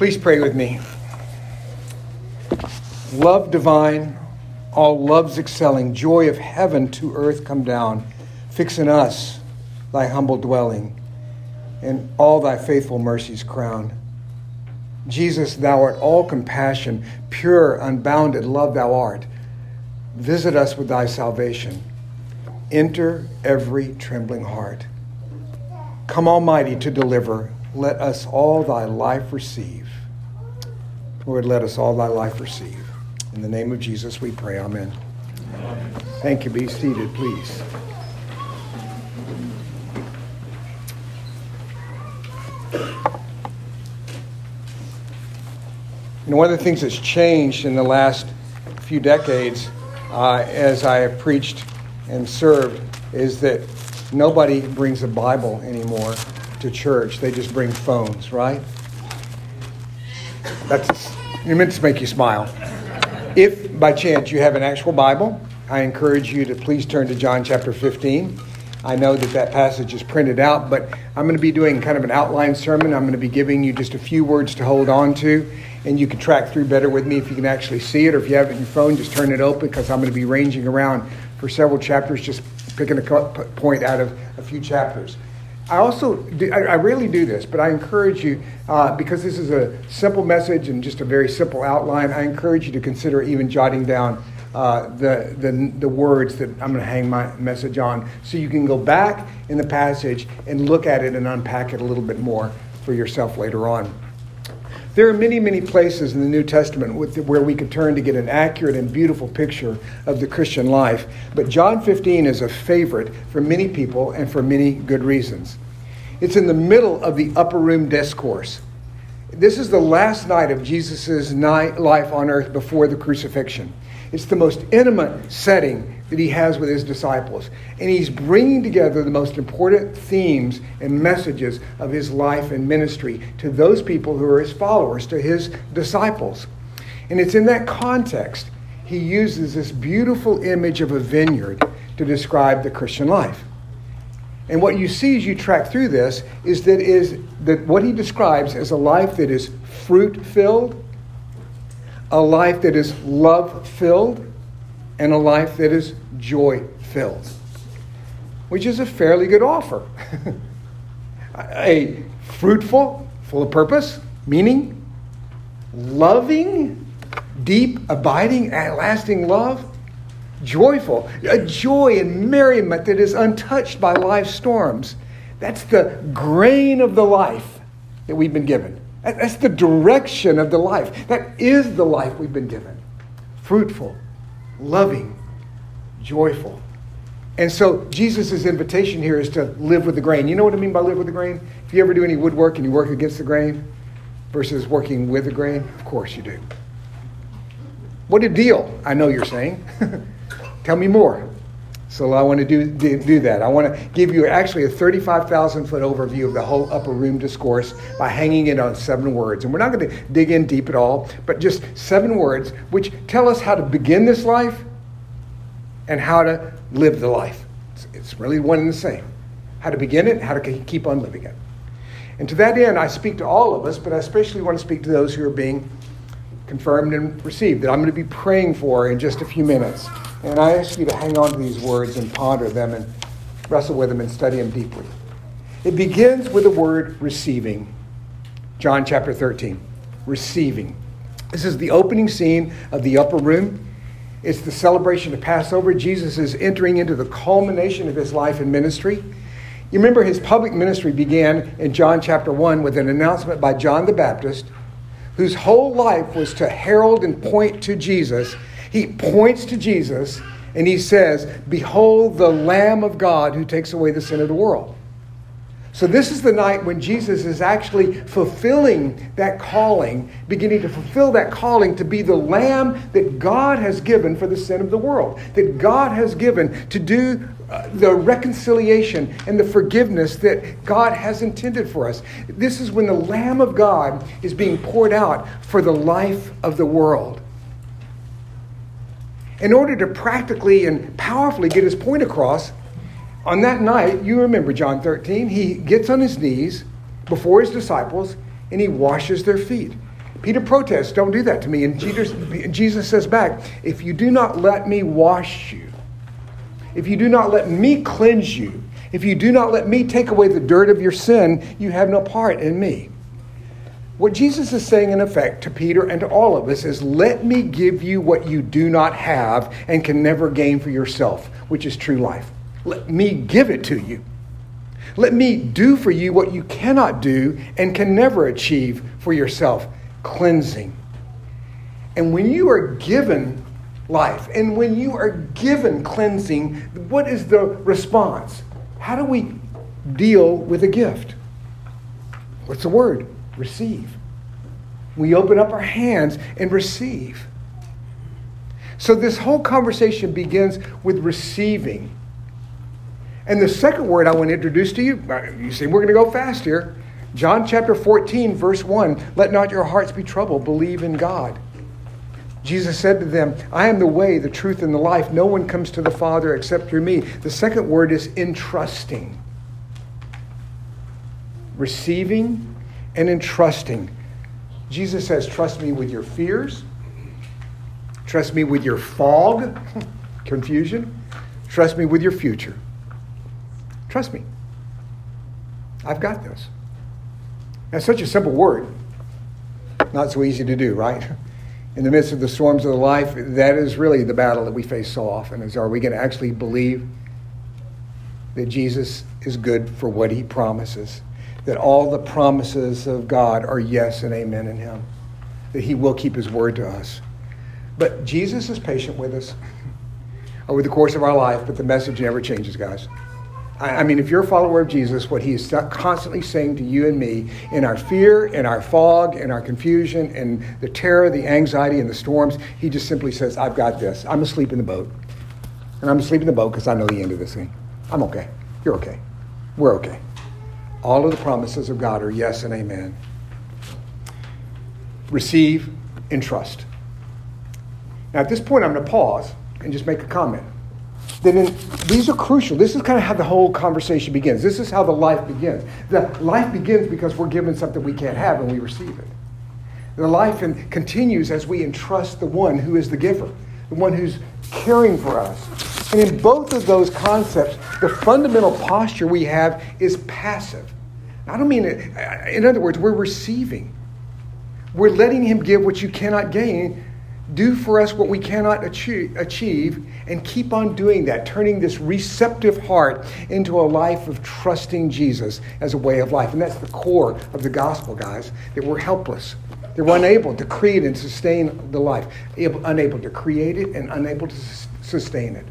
Please pray with me. Love divine, all loves excelling, joy of heaven to earth come down, fix in us thy humble dwelling, and all thy faithful mercies crown. Jesus, thou art all compassion, pure, unbounded love thou art. Visit us with thy salvation. Enter every trembling heart. Come, Almighty, to deliver. Let us all thy life receive. Lord, let us all thy life receive. In the name of Jesus we pray. Amen. Amen. Thank you. Be seated, please. You know, one of the things that's changed in the last few decades uh, as I have preached and served is that nobody brings a Bible anymore to church. They just bring phones, right? That's meant to make you smile. If by chance you have an actual Bible, I encourage you to please turn to John chapter 15. I know that that passage is printed out, but I'm going to be doing kind of an outline sermon. I'm going to be giving you just a few words to hold on to, and you can track through better with me if you can actually see it, or if you have it in your phone, just turn it open because I'm going to be ranging around for several chapters, just picking a point out of a few chapters. I also, do, I, I rarely do this, but I encourage you, uh, because this is a simple message and just a very simple outline, I encourage you to consider even jotting down uh, the, the, the words that I'm going to hang my message on so you can go back in the passage and look at it and unpack it a little bit more for yourself later on. There are many, many places in the New Testament where we could turn to get an accurate and beautiful picture of the Christian life, but John 15 is a favorite for many people and for many good reasons. It's in the middle of the upper room discourse. This is the last night of Jesus' life on earth before the crucifixion. It's the most intimate setting that he has with his disciples. And he's bringing together the most important themes and messages of his life and ministry to those people who are his followers, to his disciples. And it's in that context he uses this beautiful image of a vineyard to describe the Christian life. And what you see as you track through this is that is that what he describes as a life that is fruit filled, a life that is love filled, and a life that is joy filled, which is a fairly good offer. a fruitful, full of purpose, meaning, loving, deep, abiding, and lasting love, joyful, a joy and merriment that is untouched by life's storms. That's the grain of the life that we've been given. That's the direction of the life. That is the life we've been given. Fruitful, loving, joyful. And so Jesus' invitation here is to live with the grain. You know what I mean by live with the grain? If you ever do any woodwork and you work against the grain versus working with the grain, of course you do. What a deal, I know you're saying. Tell me more. So I want to do, do, do, that. I want to give you actually a 35,000 foot overview of the whole upper room discourse by hanging it on seven words. And we're not going to dig in deep at all, but just seven words which tell us how to begin this life and how to live the life. It's, it's really one and the same. How to begin it, how to keep on living it. And to that end, I speak to all of us, but I especially want to speak to those who are being confirmed and received that I'm going to be praying for in just a few minutes. And I ask you to hang on to these words and ponder them and wrestle with them and study them deeply. It begins with the word receiving. John chapter 13. Receiving. This is the opening scene of the upper room. It's the celebration of Passover. Jesus is entering into the culmination of his life and ministry. You remember his public ministry began in John chapter 1 with an announcement by John the Baptist, whose whole life was to herald and point to Jesus he points to Jesus and he says, Behold the Lamb of God who takes away the sin of the world. So, this is the night when Jesus is actually fulfilling that calling, beginning to fulfill that calling to be the Lamb that God has given for the sin of the world, that God has given to do uh, the reconciliation and the forgiveness that God has intended for us. This is when the Lamb of God is being poured out for the life of the world in order to practically and powerfully get his point across, on that night, you remember John 13, he gets on his knees before his disciples and he washes their feet. Peter protests, Don't do that to me. And Jesus, says back, If you do not let me wash you, if you do not let me cleanse you, if you do not let me take away the dirt of your sin, you have no part in me. What Jesus is saying, in effect, to Peter and to all of us is let me give you what you do not have and can never gain for yourself, which is true life. Let me give it to you. Let me do for you what you cannot do and can never achieve for yourself cleansing. And when you are given life and when you are given cleansing, what is the response? How do we deal with a gift? What's the word? Receive. We open up our hands and receive. So this whole conversation begins with receiving. And the second word I want to introduce to you, uh, you see, we're going to go fast here. John chapter 14, verse 1 Let not your hearts be troubled, believe in God. Jesus said to them, I am the way, the truth, and the life. No one comes to the Father except through me. The second word is entrusting. Receiving and entrusting. Jesus says, Trust me with your fears, trust me with your fog, confusion, trust me with your future. Trust me. I've got this. That's such a simple word. Not so easy to do, right? In the midst of the storms of the life, that is really the battle that we face so often is are we going to actually believe that Jesus is good for what he promises? That all the promises of God are yes and amen in him. That he will keep his word to us. But Jesus is patient with us over the course of our life, but the message never changes, guys. I mean, if you're a follower of Jesus, what he is constantly saying to you and me in our fear, in our fog, in our confusion, in the terror, the anxiety, and the storms, he just simply says, I've got this. I'm asleep in the boat. And I'm asleep in the boat because I know the end of this thing. I'm okay. You're okay. We're okay. All of the promises of God are yes and amen. Receive and trust. Now, at this point, I'm going to pause and just make a comment that in, these are crucial. This is kind of how the whole conversation begins. This is how the life begins. The life begins because we're given something we can't have and we receive it. The life in, continues as we entrust the one who is the giver, the one who's caring for us. And in both of those concepts, the fundamental posture we have is passive. I don't mean it, in other words, we're receiving. We're letting him give what you cannot gain do for us what we cannot achieve, and keep on doing that, turning this receptive heart into a life of trusting Jesus as a way of life. And that's the core of the gospel, guys, that we're helpless. We're unable to create and sustain the life, unable to create it and unable to sustain it.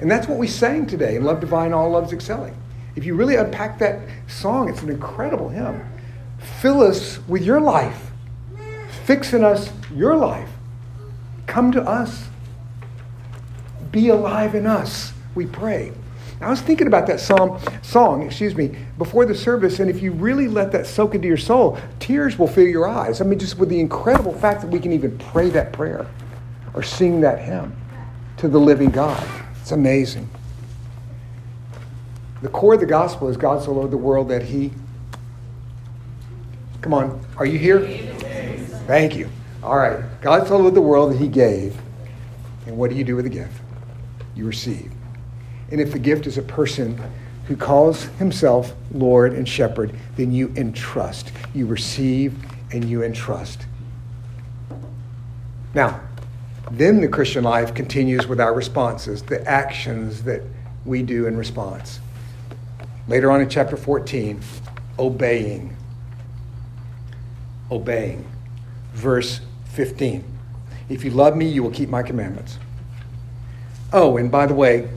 And that's what we sang today in Love Divine, All Loves Excelling. If you really unpack that song, it's an incredible hymn. Fill us with your life, fix in us your life Come to us. Be alive in us, we pray. I was thinking about that psalm, song, excuse me, before the service, and if you really let that soak into your soul, tears will fill your eyes. I mean, just with the incredible fact that we can even pray that prayer or sing that hymn to the living God. It's amazing. The core of the gospel is God so loved the world that he. Come on, are you here? Thank you. All right. God so loved the world that he gave. And what do you do with the gift? You receive. And if the gift is a person who calls himself Lord and Shepherd, then you entrust. You receive and you entrust. Now, then the Christian life continues with our responses, the actions that we do in response. Later on in chapter 14, obeying. Obeying. Verse 15. If you love me, you will keep my commandments. Oh, and by the way,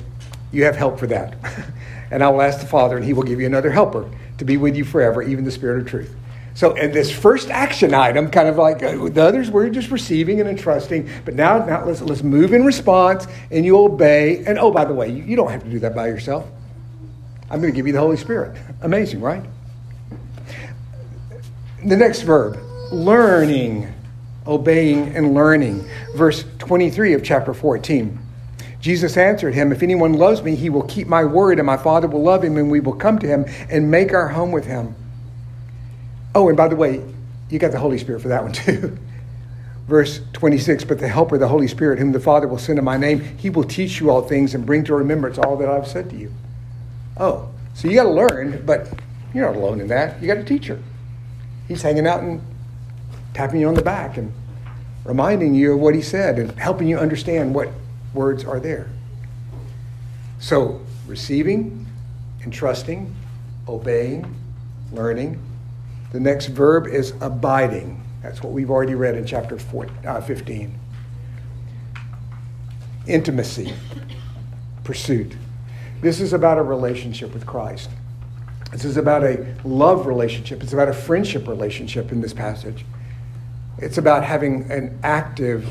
you have help for that. and I will ask the Father, and he will give you another helper to be with you forever, even the Spirit of truth. So, and this first action item, kind of like uh, the others, we're just receiving and entrusting. But now, now let's, let's move in response, and you obey. And oh, by the way, you, you don't have to do that by yourself. I'm going to give you the Holy Spirit. Amazing, right? The next verb, learning obeying, and learning. Verse 23 of chapter 14. Jesus answered him, If anyone loves me, he will keep my word, and my Father will love him, and we will come to him and make our home with him. Oh, and by the way, you got the Holy Spirit for that one too. Verse 26 But the Helper, the Holy Spirit, whom the Father will send in my name, he will teach you all things and bring to remembrance all that I've said to you. Oh, so you got to learn, but you're not alone in that. You got a teacher. He's hanging out and tapping you on the back and reminding you of what he said and helping you understand what words are there. So, receiving, entrusting, obeying, learning. The next verb is abiding. That's what we've already read in chapter four, uh, 15. Intimacy, pursuit. This is about a relationship with Christ. This is about a love relationship. It's about a friendship relationship in this passage. It's about having an active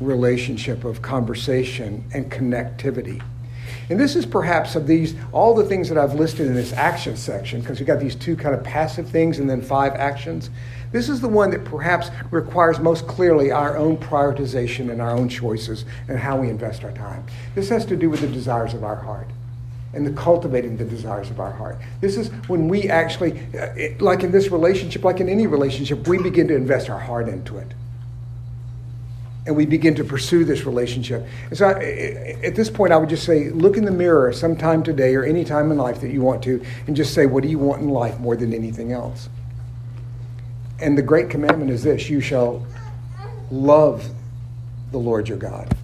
relationship of conversation and connectivity. And this is perhaps of these, all the things that I've listed in this action section, because we've got these two kind of passive things and then five actions. This is the one that perhaps requires most clearly our own prioritization and our own choices and how we invest our time. This has to do with the desires of our heart and the cultivating the desires of our heart. This is when we actually, uh, like in this relationship, like in any relationship, we begin to invest our heart into it and we begin to pursue this relationship. And so, I, at this point, I would just say, look in the mirror sometime today or any time in life that you want to, and just say, what do you want in life more than anything else? And the great commandment is this you shall love the Lord your God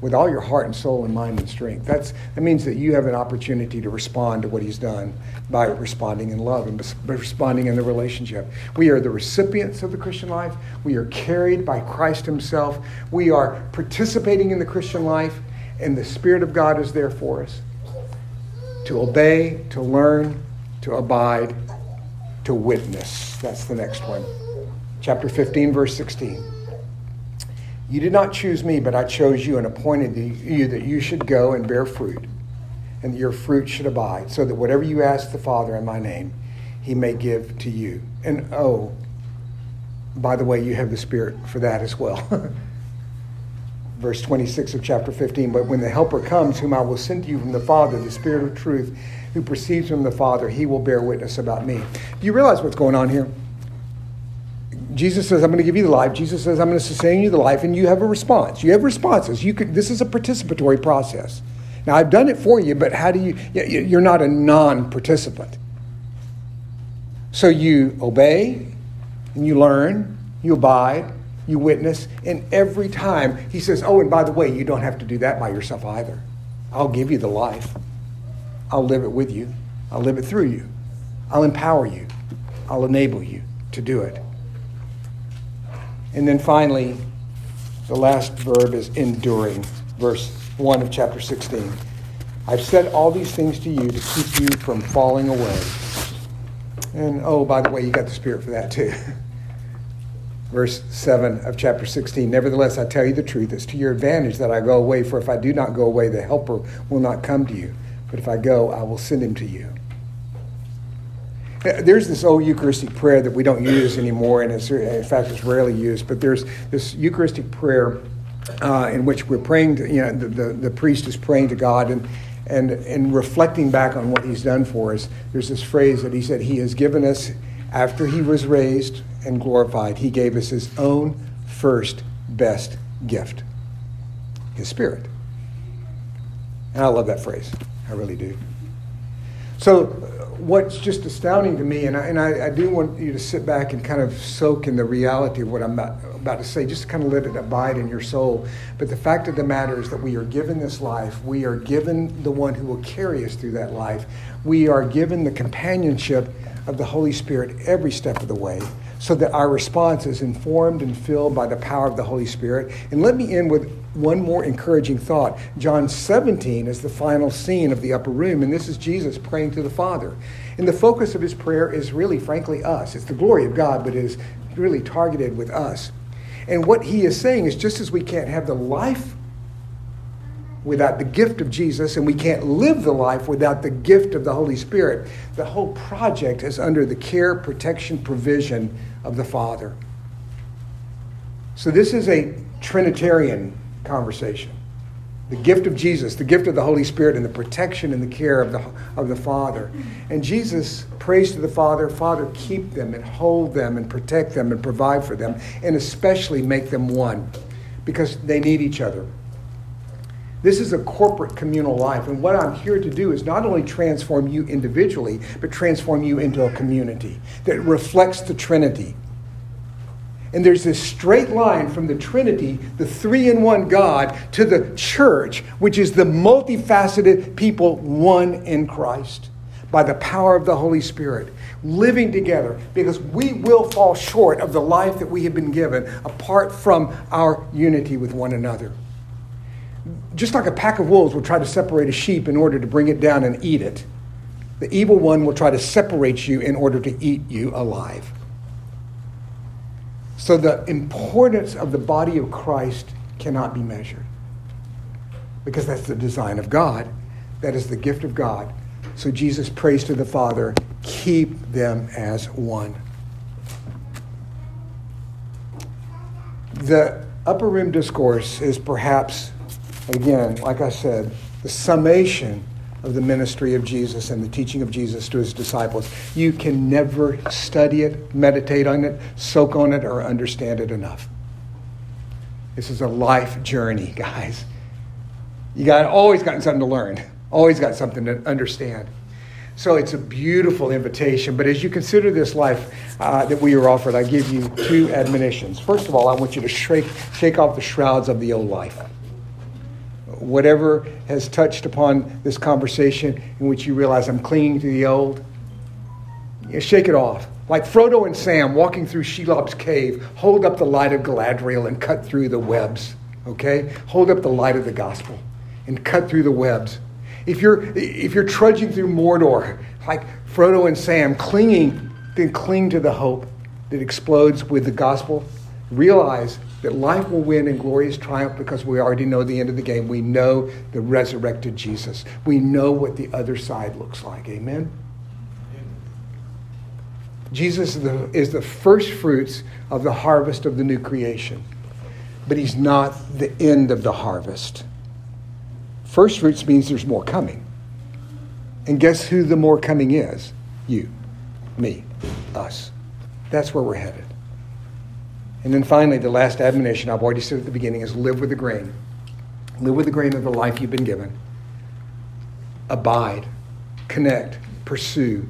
with all your heart and soul and mind and strength. That's, that means that you have an opportunity to respond to what he's done by responding in love and responding in the relationship. We are the recipients of the Christian life. We are carried by Christ himself. We are participating in the Christian life, and the Spirit of God is there for us to obey, to learn, to abide, to witness. That's the next one. Chapter 15, verse 16. You did not choose me, but I chose you and appointed you that you should go and bear fruit, and that your fruit should abide, so that whatever you ask the Father in my name, he may give to you. And oh, by the way, you have the Spirit for that as well. Verse 26 of chapter 15 But when the Helper comes, whom I will send to you from the Father, the Spirit of truth, who proceeds from the Father, he will bear witness about me. Do you realize what's going on here? Jesus says, I'm going to give you the life. Jesus says, I'm going to sustain you the life, and you have a response. You have responses. You could, this is a participatory process. Now, I've done it for you, but how do you, you're not a non participant. So you obey, and you learn, you abide, you witness, and every time he says, Oh, and by the way, you don't have to do that by yourself either. I'll give you the life, I'll live it with you, I'll live it through you, I'll empower you, I'll enable you to do it. And then finally, the last verb is enduring, verse 1 of chapter 16. I've said all these things to you to keep you from falling away. And oh, by the way, you got the Spirit for that too. Verse 7 of chapter 16 Nevertheless, I tell you the truth. It's to your advantage that I go away, for if I do not go away, the Helper will not come to you. But if I go, I will send him to you. There's this old Eucharistic prayer that we don't use anymore, and in fact, it's rarely used. But there's this Eucharistic prayer uh, in which we're praying. To, you know, the, the, the priest is praying to God, and and and reflecting back on what He's done for us. There's this phrase that He said He has given us after He was raised and glorified. He gave us His own first best gift, His Spirit. And I love that phrase. I really do. So what's just astounding to me, and I, and I, I, do want you to sit back and kind of soak in the reality of what I'm about, about to say, just to kind of let it abide in your soul. But the fact of the matter is that we are given this life. We are given the one who will carry us through that life. We are given the companionship of the Holy Spirit every step of the way so that our response is informed and filled by the power of the Holy Spirit. And let me end with one more encouraging thought. John 17 is the final scene of the upper room, and this is Jesus praying to the Father. And the focus of his prayer is really, frankly, us. It's the glory of God, but it is really targeted with us. And what he is saying is just as we can't have the life without the gift of Jesus, and we can't live the life without the gift of the Holy Spirit, the whole project is under the care, protection, provision of the Father. So this is a Trinitarian conversation. the gift of Jesus, the gift of the Holy Spirit, and the protection and the care of the, of the Father. And Jesus prays to the Father, Father, keep them and hold them and protect them and provide for them, and especially make them one because they need each other. This is a corporate communal life. And what I'm here to do is not only transform you individually, but transform you into a community that reflects the Trinity. And there's this straight line from the Trinity, the three in one God, to the church, which is the multifaceted people, one in Christ, by the power of the Holy Spirit, living together, because we will fall short of the life that we have been given apart from our unity with one another. Just like a pack of wolves will try to separate a sheep in order to bring it down and eat it, the evil one will try to separate you in order to eat you alive. So the importance of the body of Christ cannot be measured because that's the design of God. That is the gift of God. So Jesus prays to the Father, keep them as one. The upper room discourse is perhaps, again, like I said, the summation of the ministry of Jesus and the teaching of Jesus to his disciples. You can never study it, meditate on it, soak on it, or understand it enough. This is a life journey, guys. You got always got something to learn, always got something to understand. So it's a beautiful invitation. But as you consider this life uh, that we are offered, I give you two admonitions. First of all, I want you to shake, shake off the shrouds of the old life whatever has touched upon this conversation in which you realize I'm clinging to the old, you shake it off. Like Frodo and Sam walking through Shelob's cave, hold up the light of Galadriel and cut through the webs. Okay? Hold up the light of the gospel and cut through the webs. If you're, if you're trudging through Mordor, like Frodo and Sam, clinging, then cling to the hope that explodes with the gospel. Realize that life will win in glorious triumph because we already know the end of the game. We know the resurrected Jesus. We know what the other side looks like. Amen? Jesus is the, is the first fruits of the harvest of the new creation, but he's not the end of the harvest. First fruits means there's more coming. And guess who the more coming is? You, me, us. That's where we're headed. And then finally, the last admonition I've already said at the beginning is live with the grain. Live with the grain of the life you've been given. Abide, connect, pursue,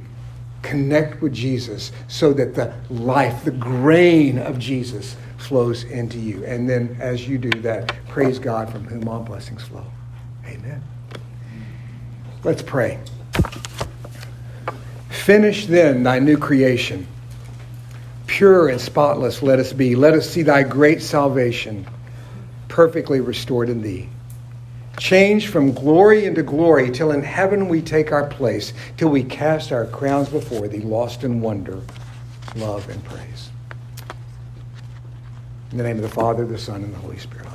connect with Jesus so that the life, the grain of Jesus flows into you. And then as you do that, praise God from whom all blessings flow. Amen. Let's pray. Finish then thy new creation Pure and spotless let us be. Let us see thy great salvation perfectly restored in thee. Change from glory into glory till in heaven we take our place, till we cast our crowns before thee, lost in wonder, love, and praise. In the name of the Father, the Son, and the Holy Spirit.